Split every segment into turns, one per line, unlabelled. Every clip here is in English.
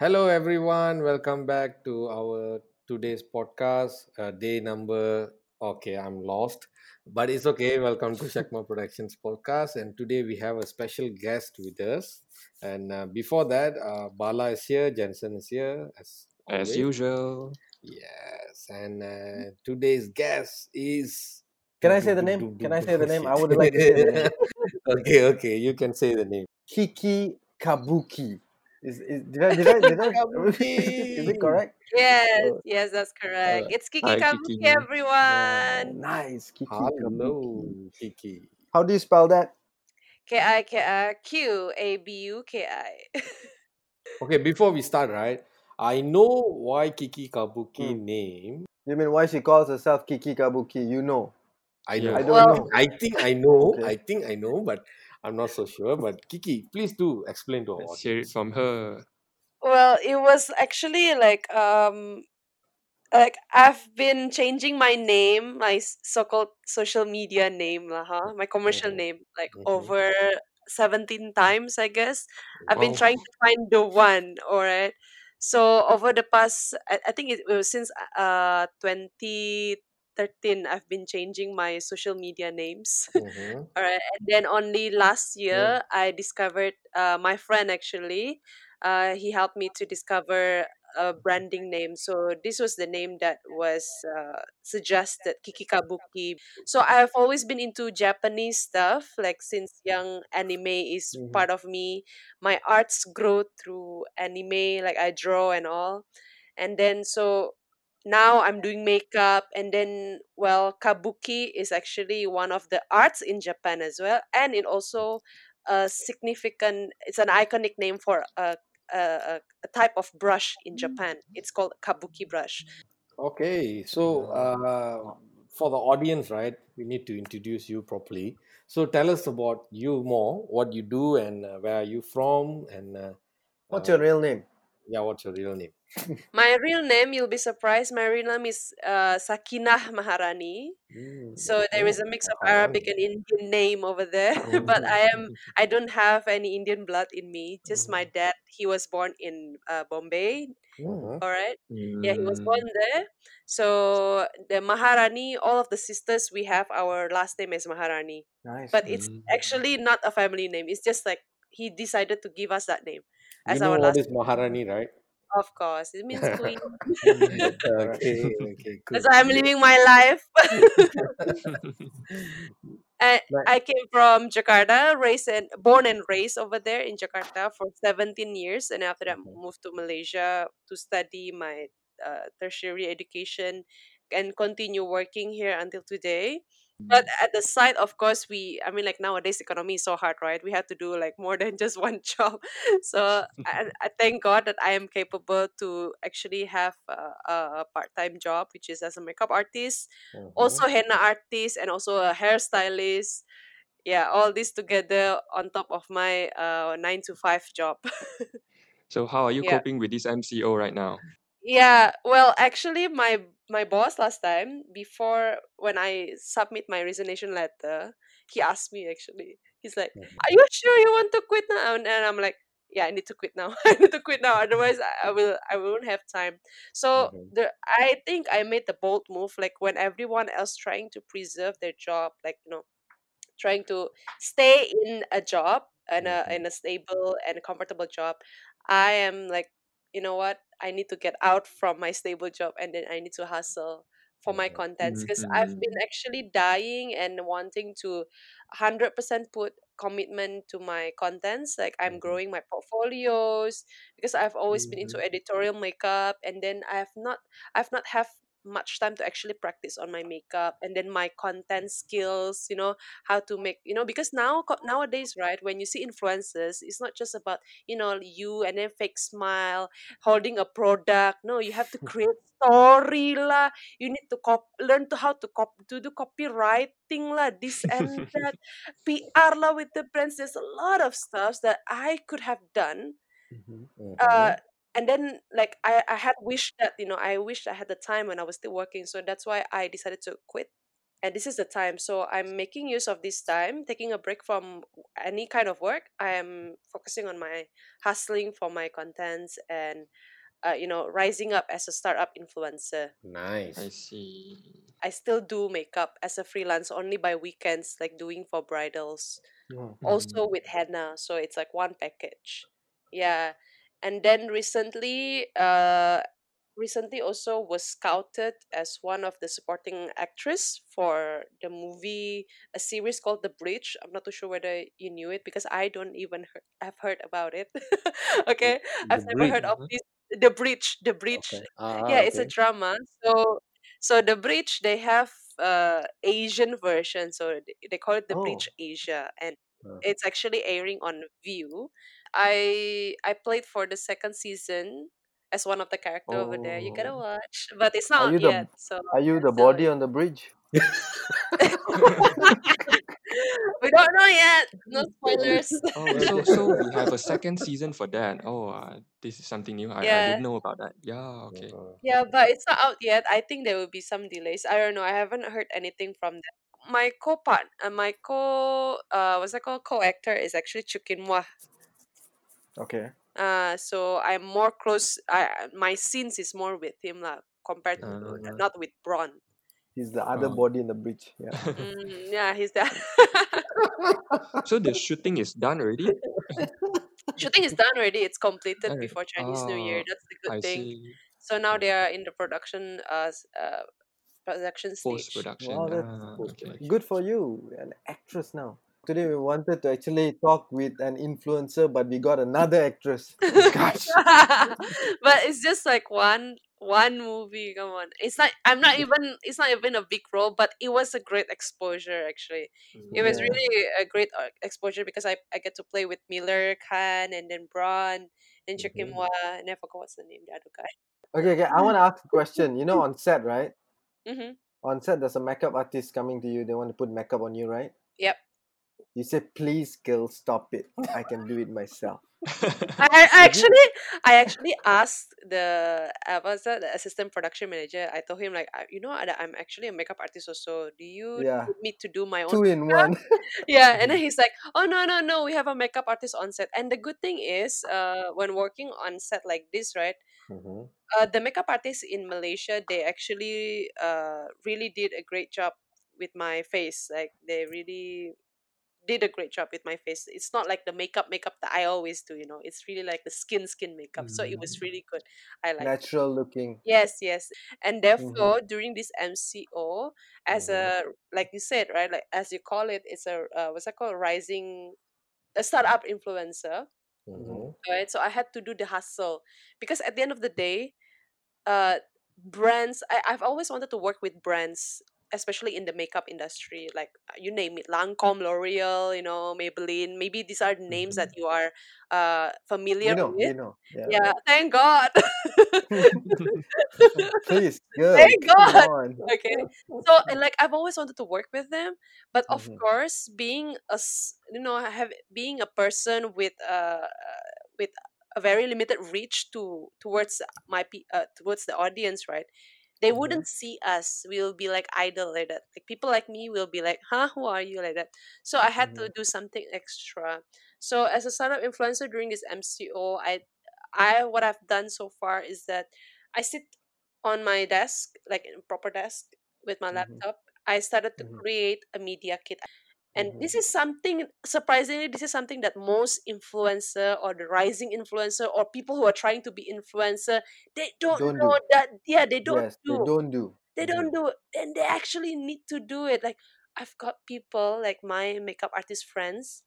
Hello, everyone. Welcome back to our today's podcast. Uh, day number. Okay, I'm lost, but it's okay. Welcome to Shakma Productions podcast. And today we have a special guest with us. And uh, before that, uh, Bala is here, Jensen is here, as
As usual.
Yes, and uh, today's guest is.
Can I say the name? Can I say the name? I would like to say the name.
okay, okay, you can say the name.
Kiki Kabuki. Is, is did I did I did I is it correct?
Yes,
Oh,
yes, that's correct. It's Kiki
Hi,
Kabuki,
Kiki.
yeah,
everyone.
nice. Kiki
Hello,
Kabuki.
Kiki.
How do you spell that?
K I K I Q A B U K I.
Okay, before we start, right? I know why Kiki Kabuki
Hmm.
name.
You mean why she calls herself Kiki Kabuki? You know.
I
Yeah.
I don't
Well,
know.
I think I know.
Okay.
I think I know, but I'm not so sure. But Kiki, please do explain to our
Let's hear it from her.
well, it was actually like um like I've been changing my name, my so-called social media name, lah, huh? My commercial
Mhm,
name, like
mhm,
over 17 times, I guess. I've been trying to find the one, all right. So over the past, I, I think it was since uh 2013, I've been changing my social media names.
mhm,
All right, and then only last year I discovered uh, my friend actually. Uh, he helped me to discover a branding name. So this was the name that was uh, suggested, Kiki Kabuki. So I have always been into Japanese stuff. Like since young, anime is
Mhm.
part of me. My arts grow through anime. Like I draw and all, and then so now I'm doing makeup and then well kabuki is actually one of the arts in Japan as well and it also a significant it's an iconic name for a a, a a type of brush in Japan. It's called kabuki brush.
Okay, so uh, for the audience, right, we need to introduce you properly. So tell us about you more, what you do, and uh, where are you from, and uh,
What's
uh,
your real name?
Yeah, what's your real name?
my real name you'll be surprised my real name is uh, Sakinah Maharani
Mm.
so there is a mix of Arabic and Indian name over there but I am I don't have any Indian blood in me just my dad he was born in uh, Bombay
Mhm.
all right yeah he was born
Mm.
there so the Maharani all of the sisters we have our last name is Maharani
Nice.
but it's
Mm.
actually not a family name it's just like he decided to give us that name
You
as
know
our
what
last
is Maharani, right?
of course it means queen
okay, okay, cool.
how I'm living my life I,
Right.
I came from Jakarta, raised and born and raised over there in Jakarta for 17 years, and after that moved to Malaysia to study my uh, tertiary education and continue working here until today. But at the side, of course, we I mean, like nowadays, economy is so hard, right? We have to do like more than just one job. So I, I thank God that I am capable to actually have a, a part time job, which is as a makeup artist
Mhm.
also henna artist and also a hairstylist yeah all this together on top of my uh nine to five job
So how are you
yeah
coping with this MCO right now?
yeah well actually my my boss last time before when i submit my resignation letter he asked me actually he's like
Mhm.
are you sure you want to quit now and, and i'm like yeah i need to quit now i need to quit now otherwise i will i won't have time so
Mhm.
the i think i made the bold move like when everyone else trying to preserve their job like you know trying to stay in a job and a
Mhm.
in a stable and comfortable job i am like you know what i need to get out from my stable job and then i need to hustle for my
Mhm.
contents because i've been actually dying and wanting to 100% put commitment to my contents like i'm
Mhm.
growing my portfolios because i've always been into
Mhm.
editorial makeup and then i have not i've not have much time to actually practice on my makeup and then my content skills you know how to make you know because now nowadays right when you see influencers it's not just about you know you and then fake smile holding a product no you have to create story lah you need to cop- learn to how to cop- to do copywriting lah this and that pr lah with the brands there's a lot of stuff that i could have done
Mhm.
uh. And then like I, I had wished that you know i wished i had the time when i was still working so that's why i decided to quit and this is the time so i'm making use of this time taking a break from any kind of work i am focusing on my hustling for my contents and uh, you know rising up as a startup influencer
Nice.
I see.
i still do makeup as a freelance only by weekends like doing for bridals
Mm.
also
Mm.
with henna so it's like one package yeah and then recently uh recently also was scouted as one of the supporting actress for the movie a series called the bridge. I'm not too sure whether you knew it because i don't even heard, have heard about it. Okay?
The
i've never heard
bridge.
of this the bridge the bridge.
Okay.
Ah,
yeah it's a drama. So so the bridge they have uh asian version. So they, call it the
Oh.
bridge asia and
Uh,
it's actually airing on Viu i i played for the second season as one of the character over there you gotta
Oh.
watch but it's
Are
not
you the
yet so
Are you the
still
body on the bridge?
we don't know yet no spoilers
Oh, so so we have a second season for that. Oh, uh, this is something new. I, I didn't know about that. Yeah, okay.
uh,
yeah but it's not out yet i think there will be some delays i don't know i haven't heard anything from them my co-part uh, my co uh what's that called co-actor is actually Chukinwa.
Okay.
Uh so I'm more close I my scenes is more with him lah compared to
Uh,
not with Bront.
He's the other
oh.
body in the bridge. Yeah.
Mm, yeah, he's that.
so the shooting is done already?
Shooting is done already. It's completed
Alright.
before Chinese New Year.
Oh,
That's the good
I
thing.
see.
So now they are in the production uh s- uh production
Post production.
Wow, that's
Ah, okay.
good for you. An actress now. Today we wanted to actually talk with an influencer, but we got another actress. Gosh.
but it's just like one one movie come on it's not i'm not even it's not even a big role but it was a great exposure actually it was
Yeah.
really a great uh, exposure because i, I get to play with miller khan and then bront and
mhm.
chukimwa and i forgot what's the name the other guy
Okay, okay. I want to ask a question. You know, on set, right?
mm-hmm.
On set, there's a makeup artist coming to you. They want to put makeup on you, right?
yep
You say, please, girl, stop it. I can do it myself.
I, I I
Did you?
actually I actually asked the uh, what's that the assistant production manager. I told him like I, you know I, I'm actually a makeup artist also. Do you
Yeah.
need me to do my own
Two in
makeup?
one.
Yeah, and then he's like, oh no no no, we have a makeup artist on set. And the good thing is, uh, when working on set like this, right?
Mhm.
Uh, the makeup artists in Malaysia they actually uh really did a great job with my face. Like they really did a great job with my face. It's not like the makeup makeup that I always do, you know. It's really like the skin skin makeup. So it was
Mm.
really good. I like it.
Natural looking.
Yes, yes. And
Mm-hmm.
therefore during this MCO as a like you said, right? Like as you call it, it's a uh, what's that called? Rising a startup influencer.
Mm-hmm.
Mhm.
Right. So I had to do the hustle. Because at the end of the day, uh brands I, I've always wanted to work with brands especially in the makeup industry like uh, you name it Lancome L'Oreal you know Maybelline maybe these are the names that
Mm-hmm.
you are uh familiar
know, we
with
know. Yeah.
yeah thank god
Please, girl,
thank god okay so like i've always wanted to work with them but of
Mhm.
course being a you know have being a person with uh uh, with a very limited reach to towards my uh, towards the audience right they
Mhm.
wouldn't see us we'll be like idle like that. Like people like me will be like huh? Who are you? like that. So i had to
Mhm.
do something extra. So as a startup influencer during this mco i i what i've done so far is that i sit on my desk like in a proper desk with my laptop. I started to create a media kit and
Mhm.
this is something surprisingly this is something that most influencer or the rising influencer or people who are trying to be influencer they don't
Don't
know
do.
that yeah they don't
Yes, they
do
don't do.
they
Mhm.
don't do it and they actually need to do it like i've got people like my makeup artist friends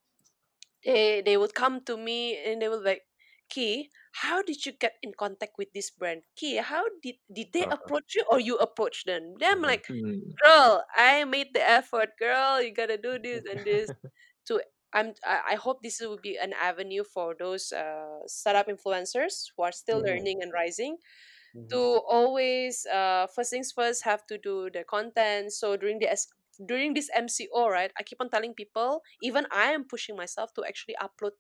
they they would come to me and they will like Ki, how did you get in contact with this brand? Ki, how did did they
Uh-huh.
approach you or you approach them?
them
like,
Mm.
girl, I made the effort, girl. You gotta do this and this. To I'm I, hope this will be an avenue for those uh startup influencers who are still
Mhm.
learning and rising to
Mhm.
always uh first things first have to do the content. So during the during this MCO, right, I keep on telling people, even I am pushing myself to actually upload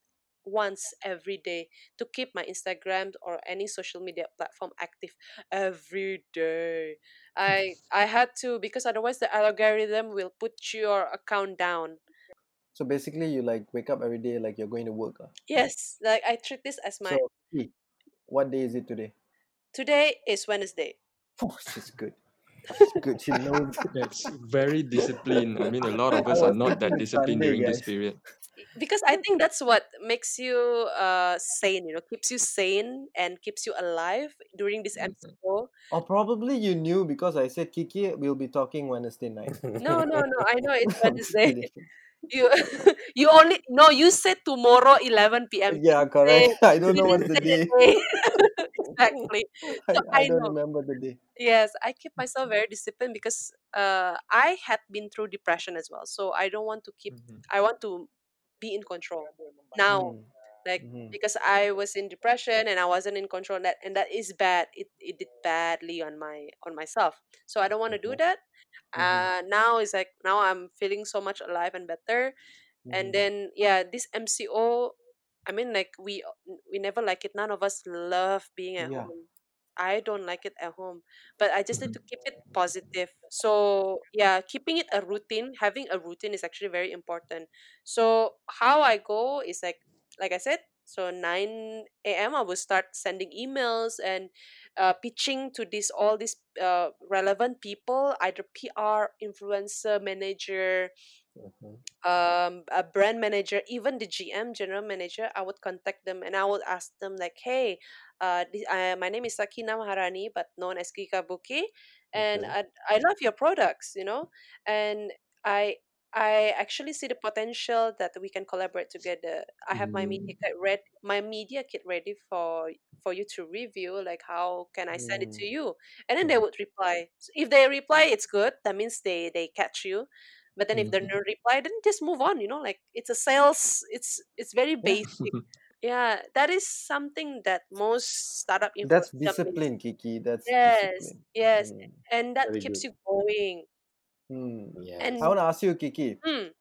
once every day to keep my Instagram or any social media platform active every day. I I had to because otherwise the algorithm will put your account down.
So basically, you like wake up every day like you're going to work. ah.
Yes, like I treat this as my
So, what day is it today?
today is Wednesday.
Oh, she's good. She's good. She knows.
That's very disciplined. I mean, a lot of us are not that disciplined
Sunday,
during this period.
Because I think that's what makes you uh sane, you know, keeps you sane and keeps you alive during this. MCO.
Or probably you knew because I said Kiki will be talking Wednesday night.
No, no, no. I know it's Wednesday. You you only no. You said tomorrow 11 p.m.
Yeah, correct. I don't know what's the day.
exactly.
I,
So
I
I
don't
know.
remember the day.
Yes, I keep myself very disciplined because uh I had been through depression as well. So I don't want to keep.
Mhm.
I want to be in control now.
Mm,
Like
mhm,
because I was in depression and I wasn't in control, and that and that is bad. It it did badly on my on myself. So I don't want to do
mhm,
that.
mhm,
Uh, now it's like now I'm feeling so much alive and better and then yeah this mco i mean like we we never like it none of us love being at
Yeah.
home i don't like it at home but i just need
Mhm.
to keep it positive so yeah keeping it a routine having a routine is actually very important so how i go is like like i said so 9 a.m i will start sending emails and uh, pitching to this all these uh, relevant people either pr influencer manager
Mhm.
um a brand manager even the gm general manager i would contact them and i would ask them like hey uh, this, uh my name is sakina maharani but known as kika buki and
Okay.
I, I love your products you know and i i actually see the potential that we can collaborate together. I have my media
Mm.
kit read my media kit ready for for you to review like how can i send it to
Mm,
you? And then they would reply. So if they reply it's good. That means they they catch you. But then if they
Mhm.
don't reply then just move on you know like it's a sales it's it's very basic yeah that is something that most startup
That's discipline, Kiki. That's
yes
discipline.
yes
Mm,
and that keeps
good.
you going
mm.
Yes.
and
I want to ask you, Kiki.
mm,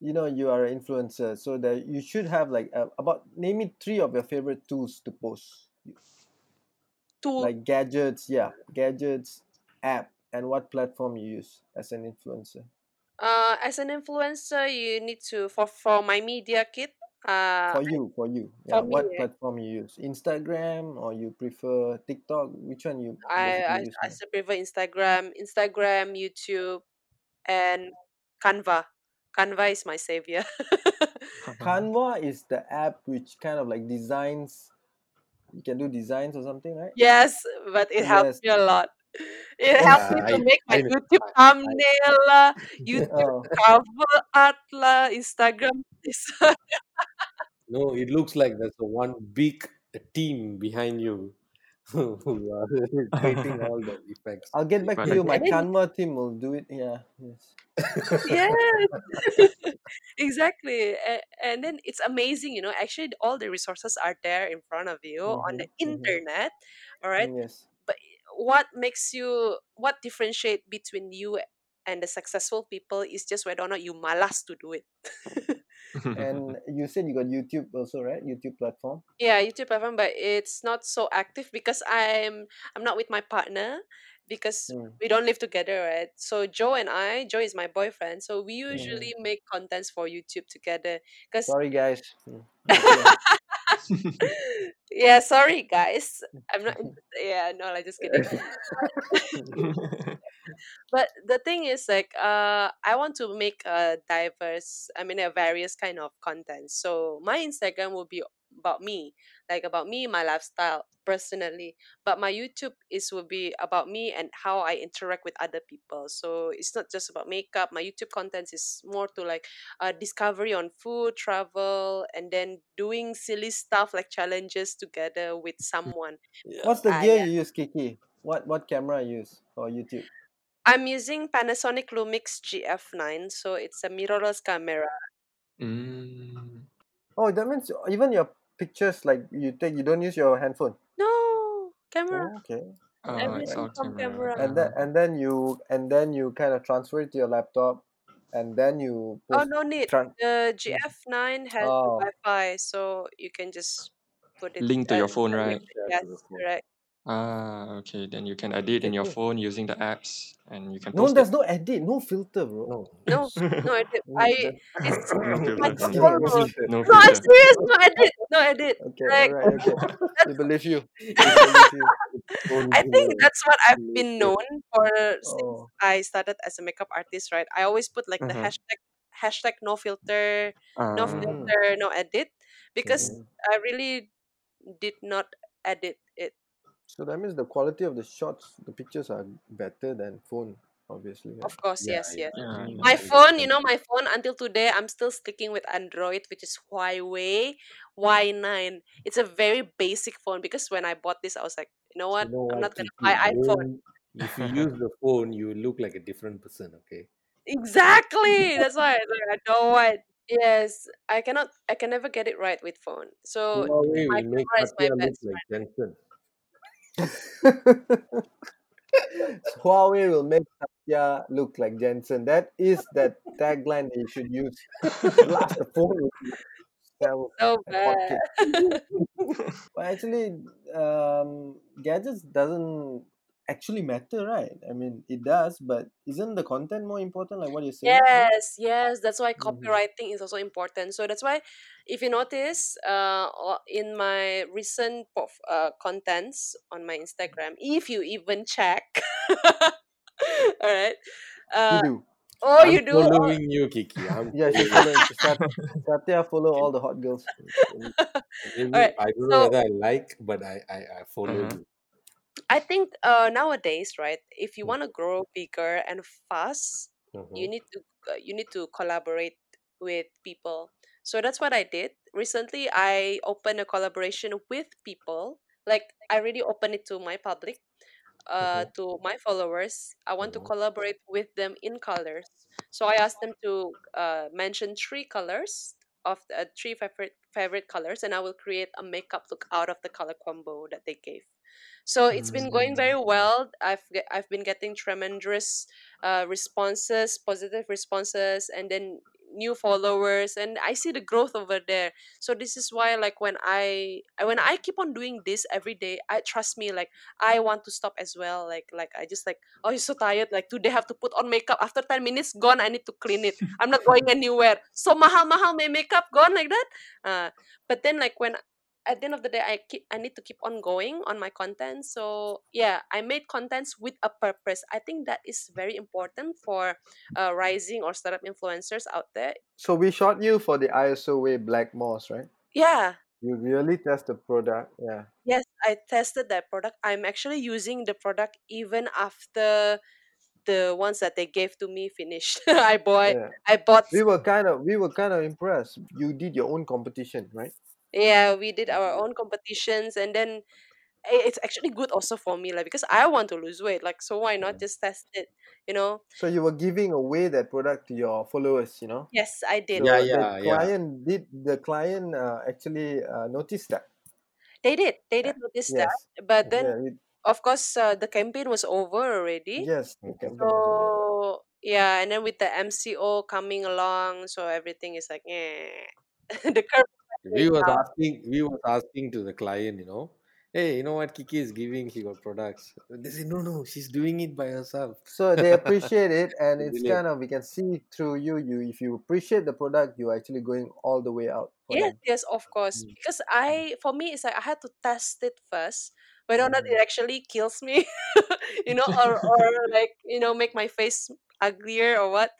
You know, you are an influencer, so that you should have like uh, about name me three of your favorite tools to post,
tool
like gadgets. Yeah, gadgets, app, and what platform you use as an influencer.
uh as an influencer you need to for for my media kit uh
For you, for you.
for
Yeah,
me
what platform you use? Instagram or you prefer TikTok? Which one you
i i,
use
I still prefer instagram instagram youtube and canva canva is my savior
Canva is the app which kind of like designs. You can do designs or something, right?
Yes, but it helps
Yes.
me a lot. It
Oh,
helps
Yeah,
me
I
to make my
I.
YouTube
I, I
thumbnail YouTube
oh,
cover art lah, Instagram design.
no. It looks like there's a one big team behind you who are creating all the effects.
I'll get back to you. My
And
Canva team will do it. Yeah. Yes.
yes, exactly. A- And then it's amazing, you know. Actually, all the resources are there in front of you on the
Mm-hmm. Mm-hmm.
internet. All right,
Yes.
but what makes you what differentiate between you and the successful people is just whether or not you malas to do it.
And you said you got YouTube also, right? YouTube platform.
Yeah, YouTube platform, but it's not so active because I'm I'm not with my partner because
Mm.
we don't live together, right? So Joe and I, Joe is my boyfriend, so we
Mm-hmm.
usually make contents for YouTube together. Cause
Sorry, guys.
Yeah, sorry guys, I'm not. Yeah, no, like just kidding. But the thing is, like, uh, I want to make a diverse, I mean, a various kind of content. So my Instagram will be about me, like about me, my lifestyle personally. But my YouTube is will be about me and how I interact with other people. So it's not just about makeup. My YouTube content is more to like uh, discovery on food, travel, and then doing silly stuff like challenges together with someone.
What's the
Ah,
gear
yeah.
you use, Kiki? What what camera you use for YouTube?
I'm using Panasonic Lumix GF9, so it's a mirrorless camera.
Mm.
Oh, that means even your pictures like you take you don't use your handphone.
No, camera.
Oh, okay.
Oh, it's
Everything
all camera.
camera.
And then and then you and then you kind of transfer it to your laptop and then you
Oh, no need.
tran-
The GF9 has
Oh.
Wi-Fi, so you can just put it
Link to your phone, right?
Yes,
to the phone.
correct.
Ah, okay. Then you can edit in your phone using the apps, and you can
No,
post it.
there's no edit, no filter, bro.
No,
No, no edit. I
that-
it's
No
my
filter.
Just no filter.
No
No, I'm serious. No edit. No edit.
Okay,
Like
alright, okay. We believe you. We believe you.
I think that's what I've been known for since
Oh.
I started as a makeup artist, right? I always put like the
Mhm.
hashtag hashtag no filter, no
Ah,
filter, no edit because
Mhm.
I really did not edit it.
So that means the quality of the shots, the pictures are better than phone, obviously. Right?
Of course,
Yeah,
yes,
yeah.
yes.
yeah,
Mm.
My phone, you know, my phone until today, I'm still sticking with Android, which is Huawei Y9. It's a very basic phone because when I bought this, I was like, you know
You
what? I'm not gonna
Kiki?
buy iPhone.
Don't, if you use the phone, you look like a different person. Okay.
Exactly. That's why I, was like, I don't want. Yes, I cannot. I can never get it right with phone. So
Huawei
my
will make
camera is my
Satya look
best
like
friend.
Jensen.
Huawei will make Satya look like Jensen. That is that tagline they should use. Blast the phone
So bad.
But actually, um, gadgets doesn't actually matter, right? I mean, it does, but isn't the content more important, like what you're saying? no?
Yes, yes, that's why
Mhm.
copywriting is also important. So that's why, if you notice, uh, in my recent uh, contents on my Instagram, if you even check, all right,
You
uh,
do.
oh,
I'm
you do, oh,
following you, Kiki. I'm
Yeah, she's
following.
following. Sat- Satya follow all the hot girls.
Maybe
all right.
I don't know whether I like, but I I, I follow
Uh-huh.
you.
I think uh, nowadays, right, if you
Mm.
want to grow bigger and fast, you
Mhm.
need to uh, you need to collaborate with people. So that's what I did. Recently, I opened a collaboration with people. Like I really opened it to my public, uh,
Mhm.
to my followers. I want to
Mhm.
collaborate with them in colors. So I asked them to uh, mention three colors of the uh, three favorite favorite colors, and I will create a makeup look out of the color combo that they gave. So it's been going
Mm.
very well. I've I've been getting tremendous uh, responses, positive responses, and then new followers, and I see the growth over there. So this is why, like when I I- when I keep on doing this every day, I trust me. Like I want to stop as well. Like like I just like oh you're so tired. Like today have to put on makeup. After ten minutes gone, I need to clean it. I'm not going anywhere. So mahal mahal my makeup gone like that. Uh, but then like when at the end of the day i keep i need to keep on going on my content so yeah i made contents with a purpose i think that is very important for uh, rising or startup influencers out there
So we shot you for the ISO way Black Moss, right?
yeah
You really test the product, yeah.
yes i tested that product i'm actually using the product even after the ones that they gave to me finished i bought
Yeah.
i bought
We were kind of we were kind of impressed. You did your own competition, right?
Yeah we did our own competitions and then i- it's actually good also for me like because i want to lose weight like so why not just test it you know
So you were giving away that product to your followers, you know.
yes i did
So
Yeah,
the
yeah, yeah.
client did the client uh, actually uh, notice that.
They did. They did notice that.
yes.
But then,
Yeah. It,
of course, uh, the campaign was over already.
yes. The campaign was over.
So yeah, and then with the MCO coming along, so everything is like, eh. the curve is
We was
down.
asking, we was asking to the client, you know, hey, you know what Kiki is giving? She got products. They say, no, no, she's doing it by herself.
So they appreciate it, and it's
Brilliant.
kind of we can see through you. You if you appreciate the product, you're actually going all the way out for
Yes,
them.
yes, of course.
Mm.
Because I, for me, it's like I had to test it first, whether or not it
Mhm.
actually kills me, you know, or or like you know, make my face uglier or what.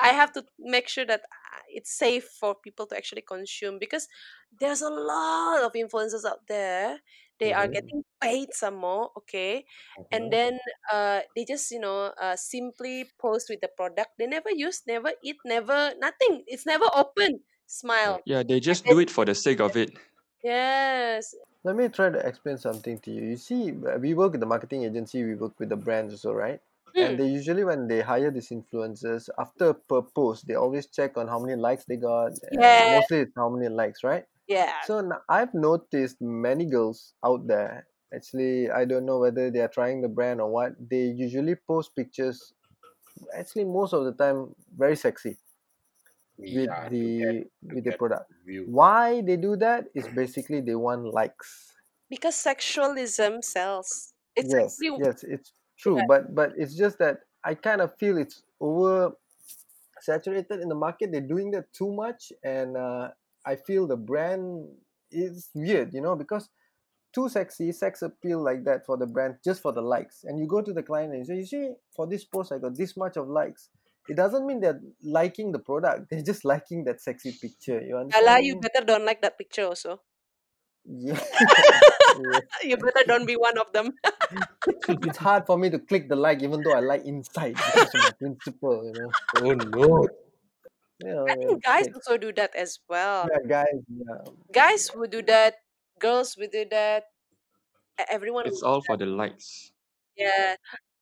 I have to make sure that it's safe for people to actually consume because there's a lot of influencers out there. They are
Mhm.
getting paid some more, okay, and
Mhm.
then uh, they just you know uh, simply post with the product. They never use, never eat, never nothing. It's never open. Smile.
Yeah, they just do it for the sake of it.
yes,
Let me try to explain something to you. You see, uh, we work with the marketing agency, we work with the brands also, right? And
hmm,
they usually, when they hire these influencers, after per post, they always check on how many likes they got. And
yeah,
mostly it's how many likes, right?
yeah,
So I've noticed many girls out there. Actually, I don't know whether they are trying the brand or what. They usually post pictures actually most of the time very sexy with
Yeah,
the
get
with the product.
view.
Why they do that is basically they want likes.
Because sexualism sells. It's
Yes,
actually
yes, it's true,
Yeah.
but but it's just that I kind of feel it's over saturated in the market. They're doing that too much, and uh, I feel the brand is weird, you know, because too sexy, sex appeal like that for the brand just for the likes. And you go to the client and you say, you see, for this post I got this much of likes. It doesn't mean they're liking the product. They're just liking that sexy picture. You understand?
Ella, you better don't like that picture also.
Yeah. yeah.
you better don't be one of them.
It's hard for me to click the like even though I like inside because of my principle, you know.
Oh no!
You know,
I think guys
okay.
also do that as well.
Yeah, guys, yeah.
Guys would do that. Girls would do that. Everyone
It's all for the likes.
Yeah,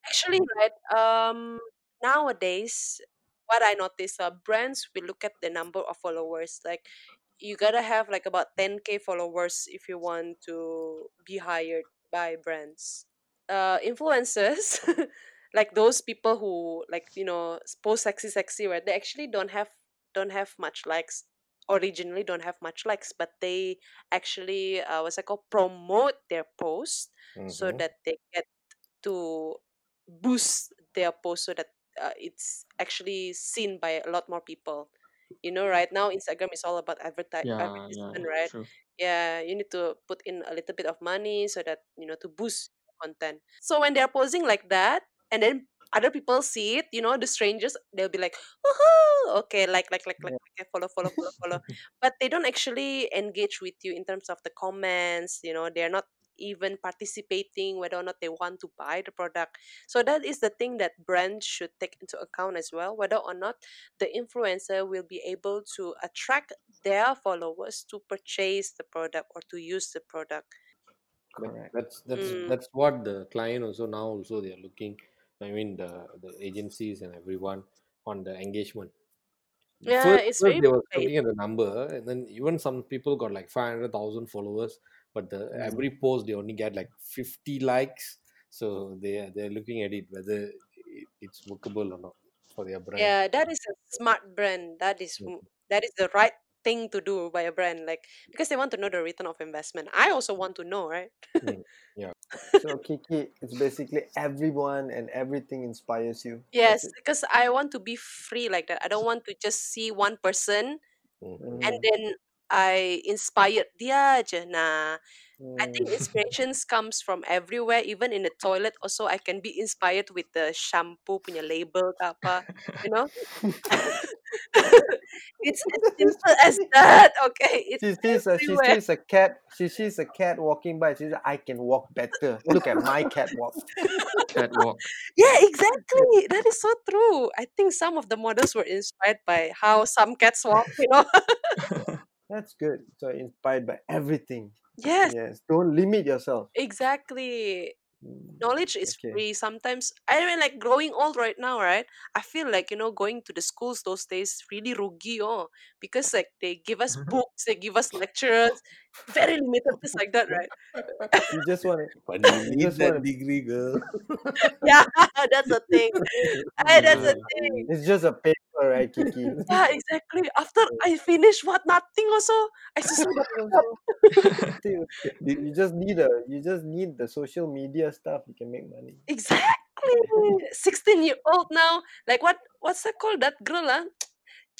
actually, right. Um, nowadays, what I notice, uh, brands will look at the number of followers. Like, you gotta have like about ten k followers if you want to be hired by brands. Uh, influencers, like those people who like you know post sexy sexy, right? They actually don't have don't have much likes. Originally, don't have much likes, but they actually uh, what's it called promote their post so
Mhm.
that they get to boost their post so that uh, it's actually seen by a lot more people you know right now instagram is all about adverti-
Yeah, yeah,
advertisement right
true.
yeah you need to put in a little bit of money so that you know to boost content so when they're posing like that and then other people see it you know the strangers they'll be like Woohoo! okay like like like like
Yeah.
okay, follow follow follow follow but they don't actually engage with you in terms of the comments you know they're not even participating whether or not they want to buy the product so that is the thing that brands should take into account as well whether or not the influencer will be able to attract their followers to purchase the product or to use the product
But
Correct.
that's that's
Mm.
that's what the client also now also they are looking. I mean the the agencies and everyone on the engagement.
yeah
First,
it's
first
very
they were
paid.
looking at the number, and then even some people got like five hundred thousand followers, but the every post they only get like fifty likes. So they are they're looking at it whether it's workable or not for their brand.
yeah that is a smart brand that is w- that is the right thing to do by a brand like because they want to know the return of investment i also want to know right
Mm. Yeah.
So Kiki, it's basically everyone and everything inspires you.
yes because i want to be free like that i don't want to just see one person
Mhm.
and then i inspired dia aja nah I think
mm.
inspirations comes from everywhere, even in the toilet. Also, I can be inspired with the shampoo punya label ke apa, you know. it's as simple as that. Okay, it's
She sees a she sees a cat. She sees a cat walking by. She says, "I can walk better. Look at my cat walk."
Catwalk.
Yeah, exactly. That is so true. I think some of the models were inspired by how some cats walk. You know.
That's good. So inspired by everything.
yes,
Yes. Don't limit yourself.
exactly.
Mm,
knowledge is
Okay.
free sometimes i mean like growing old right now right i feel like you know going to the schools those days really rugi oh because like they give us books they give us lectures very limited just like that right
You just want to.
But you
You
need
just
that
want to.
degree, girl.
yeah that's the thing hey, that's the thing
It's just a paper, right, Kiki?
yeah exactly after i finish what nothing also i just want
Nothing
to
also. Still, You you just need a. You just need the social media stuff. You can make money.
exactly 16 year old now like what what's that called that girl ah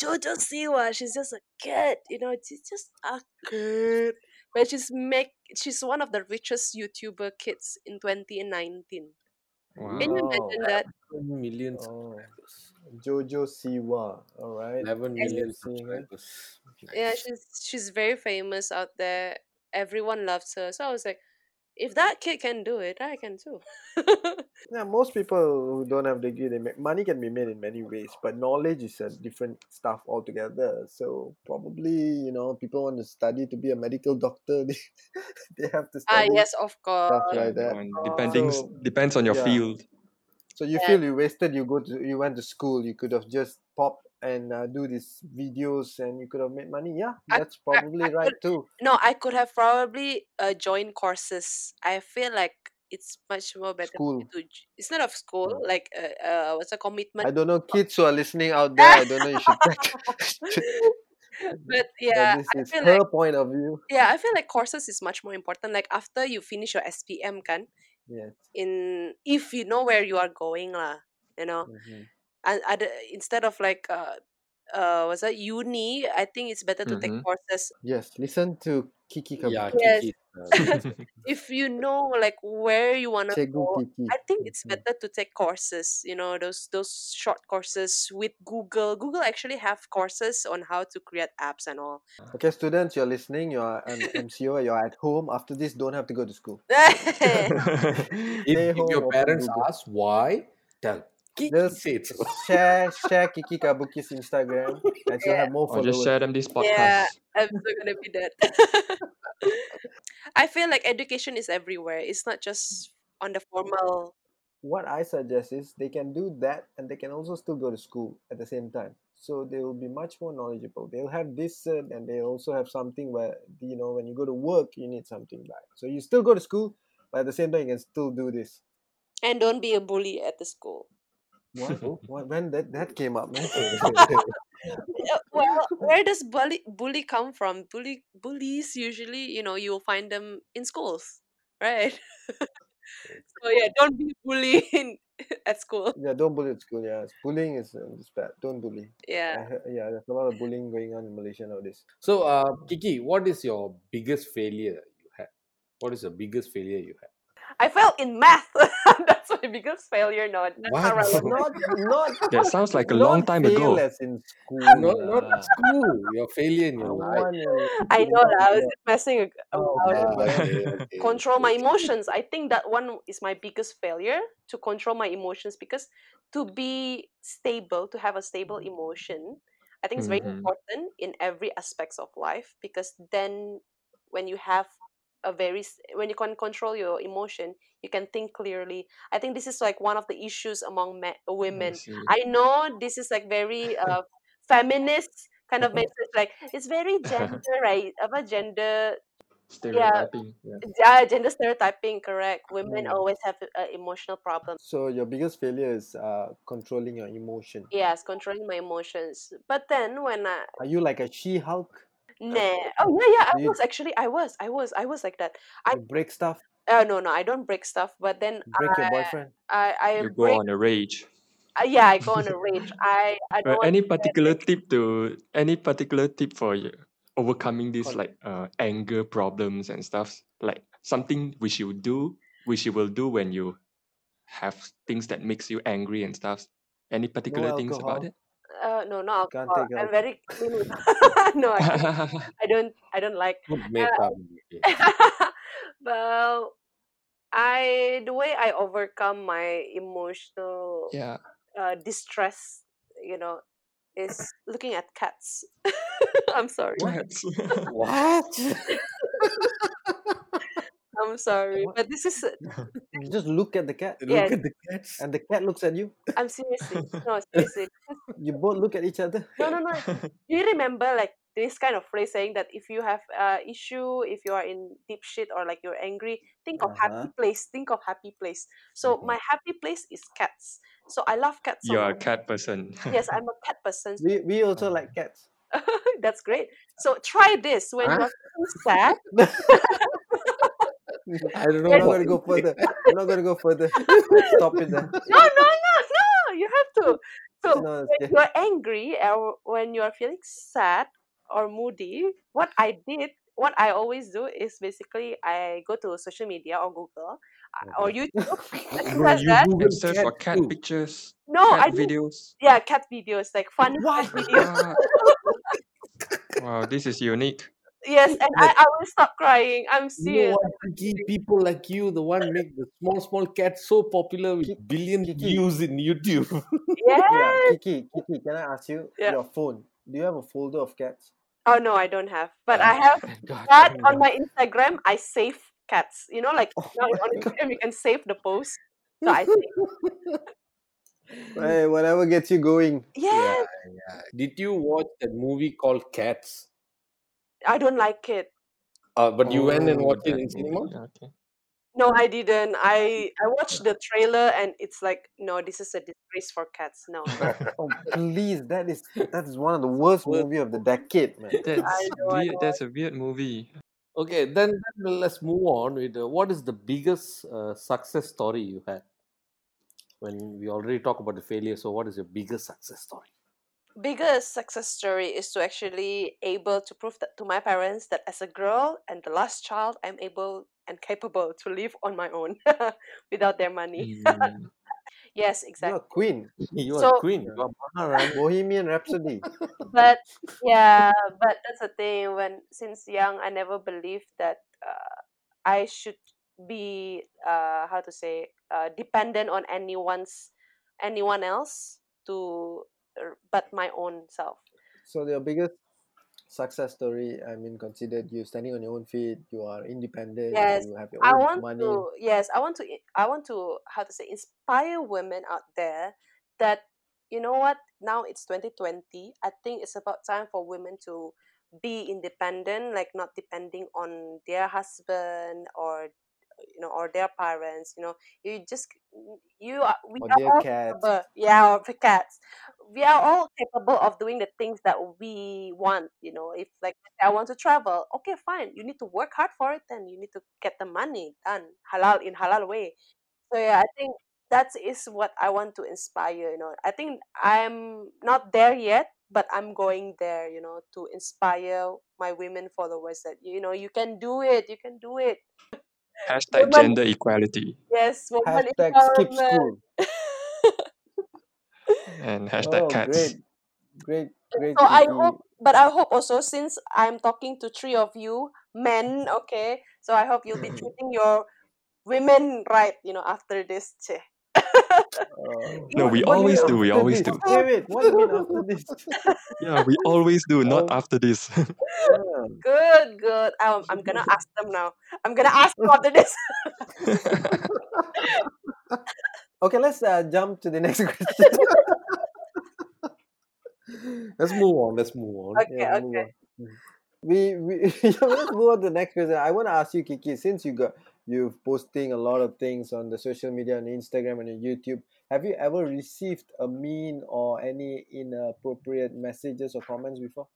Jojo Siwa, she's just a kid, you know, she's just a kid. But she's make she's one of the richest YouTuber kids in 2019. Can you imagine that?
11 million
Oh.
subscribers.
Jojo Siwa. All right.
11
Yes.
million
Let's see, man.
subscribers.
Yeah, she's she's very famous out there. Everyone loves her. So I was like, if that kid can do it, I can too.
Yeah, most people who don't have degree, they make money can be made in many ways, but knowledge is a different stuff altogether. So probably, you know, people want to study to be a medical doctor, they, they have to
ah,
study
yes, of course.
stuff like
that
that.
depending
So
depends on your
yeah,
field.
so you
Yeah.
feel you wasted. You go to you went to school. You could have just popped and uh, do these videos, and you could have made money. Yeah,
I,
that's
I,
probably
I
right
could
too.
no, I could have probably uh, joined courses. I feel like it's much more better
School.
to it's not of school like uh, uh what's a
I
commitment i
don't know, kids who are listening out there. I don't know. You should check.
but
but
yeah
this
I
is
feel
her
like
point of view.
yeah I feel like courses is much more important like after you finish your SPM can
Yes.
in if you know where you are going lah you know
Mhm.
And other instead of like uh uh was that uni I think it's better to take
Mhm.
courses
Yes. Listen to Kiki
Yeah,
yes
Kiki. Uh,
if you know like where you want to go
Kiki.
I think it's better to take courses you know those those short courses with Google Google actually have courses on how to create apps and all
Okay, students, you're listening. You're an MCO. You're at home. After this, don't have to go to school.
if, if your parents ask why, tell Kiki
Just
said so.
share share Kiki Kabuki's Instagram, and she'll
yeah
have more
or just share them this
yeah
podcast.
I'm still gonna be that I feel like education is everywhere it's not just on the formal
What I suggest is they can do that, and they can also still go to school at the same time. So they will be much more knowledgeable. They'll have this cert, and they also have something where you know when you go to work, you need something back. So you still go to school, but at the same time, you can still do this.
and don't be a bully at the school
What? what when that that came up, man?
Uh, well where does bully bully come from bully bullies usually you know you'll find them in schools right so yeah don't be bullying at school
yeah, don't bully at school. Yeah, bullying is, um, is bad. Don't bully.
yeah
I heard, yeah, there's a lot of bullying going on in Malaysia nowadays.
So, uh, Kiki, what is your biggest failure you had? What is the biggest failure you had?
I failed in math. That's my biggest failure. No, not
What?
Not not
That sounds like a long time ago.
in school.
Not not
lah.
at school. Your failure in your life.
Someone
I know that. I was
yeah.
just messing ag-
Oh,
around.
okay.
Okay, okay,
Control my emotions. I think that one is my biggest failure to control my emotions because to be stable, to have a stable emotion, I think it's very
Mhm.
important in every aspects of life because then when you have a very when you can control your emotion you can think clearly i think this is like one of the issues among me-
I
women
see.
I know this is like very uh feminist kind of message, like it's very gender right, about gender, yeah,
Stereotyping. Yeah.
yeah, gender stereotyping. Correct. Women
Mm.
always have uh, emotional problems.
So your biggest failure is uh, controlling your emotion.
Yes, controlling my emotions. But then when I
Are you like a She-Hulk?
Nah, oh yeah, yeah, I
Do you,
was actually, I was, I was, I was like that. I
you break stuff?
uh, no, no, I don't break stuff. But then
Break your
I,
boyfriend?
I, I
You go on a rage.
Uh, yeah, I go on a rage. I, I don't
Uh, any particular
things.
tip to any particular tip for you overcoming this like uh, anger problems and stuff? Like something which you do, which you will do when you have things that makes you angry and stuff. Any
no
particular things about it?
Uh, no, not
Can't
alcohol. I'm very clean. with- no, I don't. I don't. I don't like. Uh,
makeup. Okay.
well, I the way I overcome my emotional
yeah.
uh, distress, you know, is looking at cats. I'm sorry.
Cats.
What?
I'm sorry,
What?
but this is
You just look at the cat,
Look
yes.
at the cats.
and the cat looks at you.
I'm seriously no seriously. because-
You both look at each other.
No, no, no. Do you remember like this kind of phrase saying that if you have a issue, if you are in deep shit or like you're angry, think of
Uh-huh.
happy place. Think of happy place. So
Mhm.
my happy place is cats. So I love cats so
You're a cat person.
Yes, I'm a cat person.
We we also
Uh,
like cats.
That's great. So try this when
Huh?
you're feeling sad.
I don't know I'm
not gonna go further. I'm not gonna go further. Stop it there.
No, no, no, no. You have to. So
No,
when you're angry or when you're feeling sad or moody, what I did, what I always do is basically I go to social media or Google uh, or YouTube. As soon
Bro, you
that,
Google
and search for
cat
cat
too.
pictures,
no,
cat
I do.
videos.
Yeah, cat videos like funny cat videos.
Wow, this is unique.
Yes, and I, I will stop crying. I'm serious.
You know Kiki? People like you, the one make the small, small cat so popular with
Ki-
billion
Kiki.
views in YouTube.
Yeah.
Yeah, Kiki, Kiki, can I ask you
Yeah.
your phone? Do you have a folder of cats?
Oh no, I don't have. But I oh, have
Thank God.
that
Thank
on my Instagram. I save cats. You know, like
Oh
now
my
on
God.
Instagram you can save the post. So I save.
Hey, whatever gets you going.
yeah,
Yes,
yeah. Did you watch that movie called Cats?
I don't like it.
Uh, but you went and
Oh,
watched it in cinema?
Okay.
No, I didn't. I I watched the trailer and it's like, no, this is a disgrace for cats. No, no.
Oh please, that is that is one of the worst
Worst
movie of the decade, man.
That's
I know,
weird. That's a weird movie.
Okay, then, then let's move on with uh, what is the biggest uh, success story you had? When we already talk about the failure, so what is your biggest success story?
Biggest success story is to actually able to prove that to my parents that as a girl and the last child, I'm able and capable to live on my own without their money.
Mm.
yes,
You're
exactly.
a queen.
You are
So-
queen. You are Maharani.
Bohemian Rhapsody.
but yeah but that's the thing when since young i never believed that uh, i should be uh, how to say uh, dependent on anyone's anyone else to but my own self
So your biggest success story, I mean, considered you standing on your own feet, you are independent,
Yes,
you have your
i want
money.
to yes i want to i- i want to how to say inspire women out there that you know what now it's 2020 i think it's about time for women to be independent like not depending on their husband or you know or their parents you know you just you are we
Or
are all
cats.
capable yeah or the cats. We are all capable of doing the things that we want you know if like i want to travel okay fine you need to work hard for it then you need to get the money done halal in halal way. So yeah i think that is what i want to inspire you know. I think i'm not there yet but i'm going there you know to inspire my women followers that you know you can do it you can do it
Hashtag
Women-
gender equality
yes woman
Hashtag skip
empowerment.
school.
and hashtag
Oh,
cats.
great, great, great.
so i hope but i hope also since i'm talking to three of you men okay so i hope you'll be treating your women right you know after this che.
Oh.
No, we
What do you
always do. We always
this?
do.
Wait, wait. What do you mean after this?
Yeah, we always do. Not
Oh.
after this.
Good good I'm, I'm gonna ask them now i'm gonna ask them after this
Okay, let's uh, jump to the next question.
Let's move on. Let's move on.
okay
Yeah,
okay
on. We we let's move on to the next question. I want to ask you, Kiki, since you got you've posting a lot of things on the social media, on Instagram and on YouTube. Have you ever received a mean or any inappropriate messages or comments before?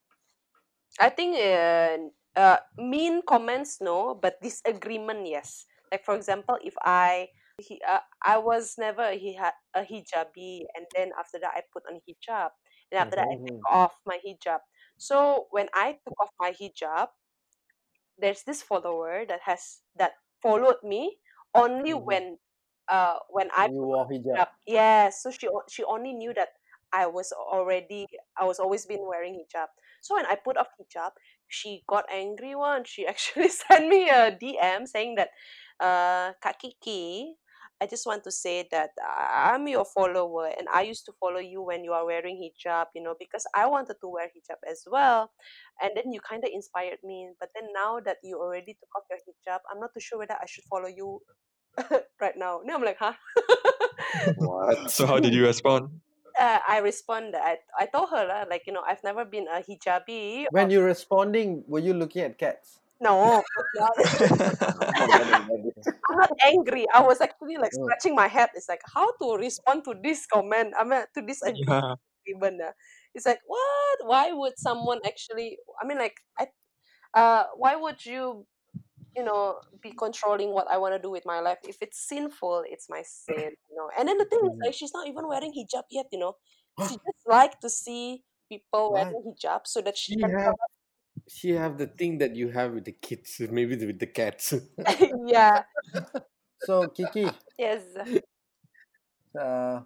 I think uh, uh, mean comments no, but disagreement yes. Like for example, if I he uh, I was never he had a hijabi, and then after that I put on hijab, and after that I
Mhm.
took off my hijab. So when I took off my hijab, there's this follower that has that followed me only
Mhm.
when uh when I
You wore hijab.
Yeah, so she she only knew that I was already I was always been wearing hijab. So when I put off hijab, she got angry one. She actually sent me a DM saying that, uh, Kak Kiki, I just want to say that I- I'm your follower and I used to follow you when you are wearing hijab, you know, because I wanted to wear hijab as well. And then you kind of inspired me. But then now that you already took off your hijab, I'm not too sure whether I should follow you right now. No, I'm like, huh?
What?
so how did you respond?
uh, I responded. I, I told her lah, like you know I've never been a hijabi.
When you're responding, were you looking at cats?
No, not. I'm not angry. I was actually like
Oh.
scratching my head. It's like how to respond to this comment. I mean to this
yeah.
agreement. ah. It's like what? Why would someone actually? I mean like I, uh, why would you? You know, be controlling what I want to do with my life. If it's sinful, it's my sin. You know. And then the thing is,
Mhm.
like, she's not even wearing hijab yet. You know, she just like to see people
What?
wearing hijab so that she
She
can
have she have the thing that you have with the kids, maybe with the cats.
yeah.
So Kiki,
Yes.
uh,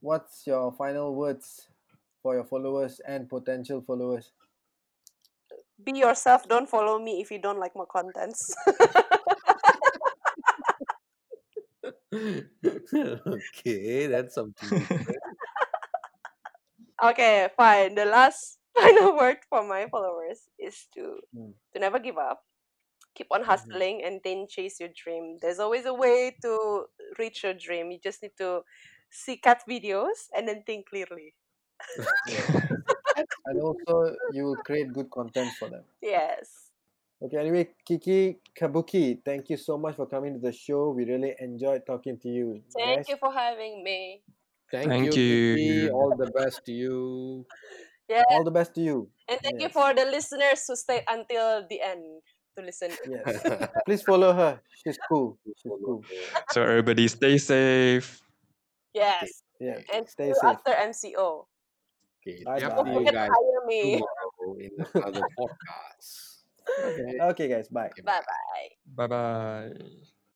what's your final words for your followers and potential followers?
Be yourself. Don't follow me if you don't like my contents.
okay, that's something.
okay, fine. The last final word for my followers is to
Mm.
to never give up. Keep on hustling and then chase your dream. There's always a way to reach your dream. You just need to see cat videos and then think clearly.
And also, you will create good content for them.
Yes.
Okay, anyway, Kiki Kabuki, thank you so much for coming to the show. We really enjoyed talking to you.
Thank
guys.
you for having me.
Thank,
Thank
you. Kiki.
you.
All the best to you.
Yeah,
All the best to you.
and thank you for the listeners who stayed until the end to listen.
Yes. Please follow her. She's cool. She's cool.
So everybody stay safe.
Yes,
Yeah.
and
Stay safe.
after MCO.
Okay,
Bye
Yep.
Don't
bye.
you
forget to
guys
hire me.
tomorrow in another podcast. Okay.
Okay, guys. Bye.
Bye bye.
Bye bye.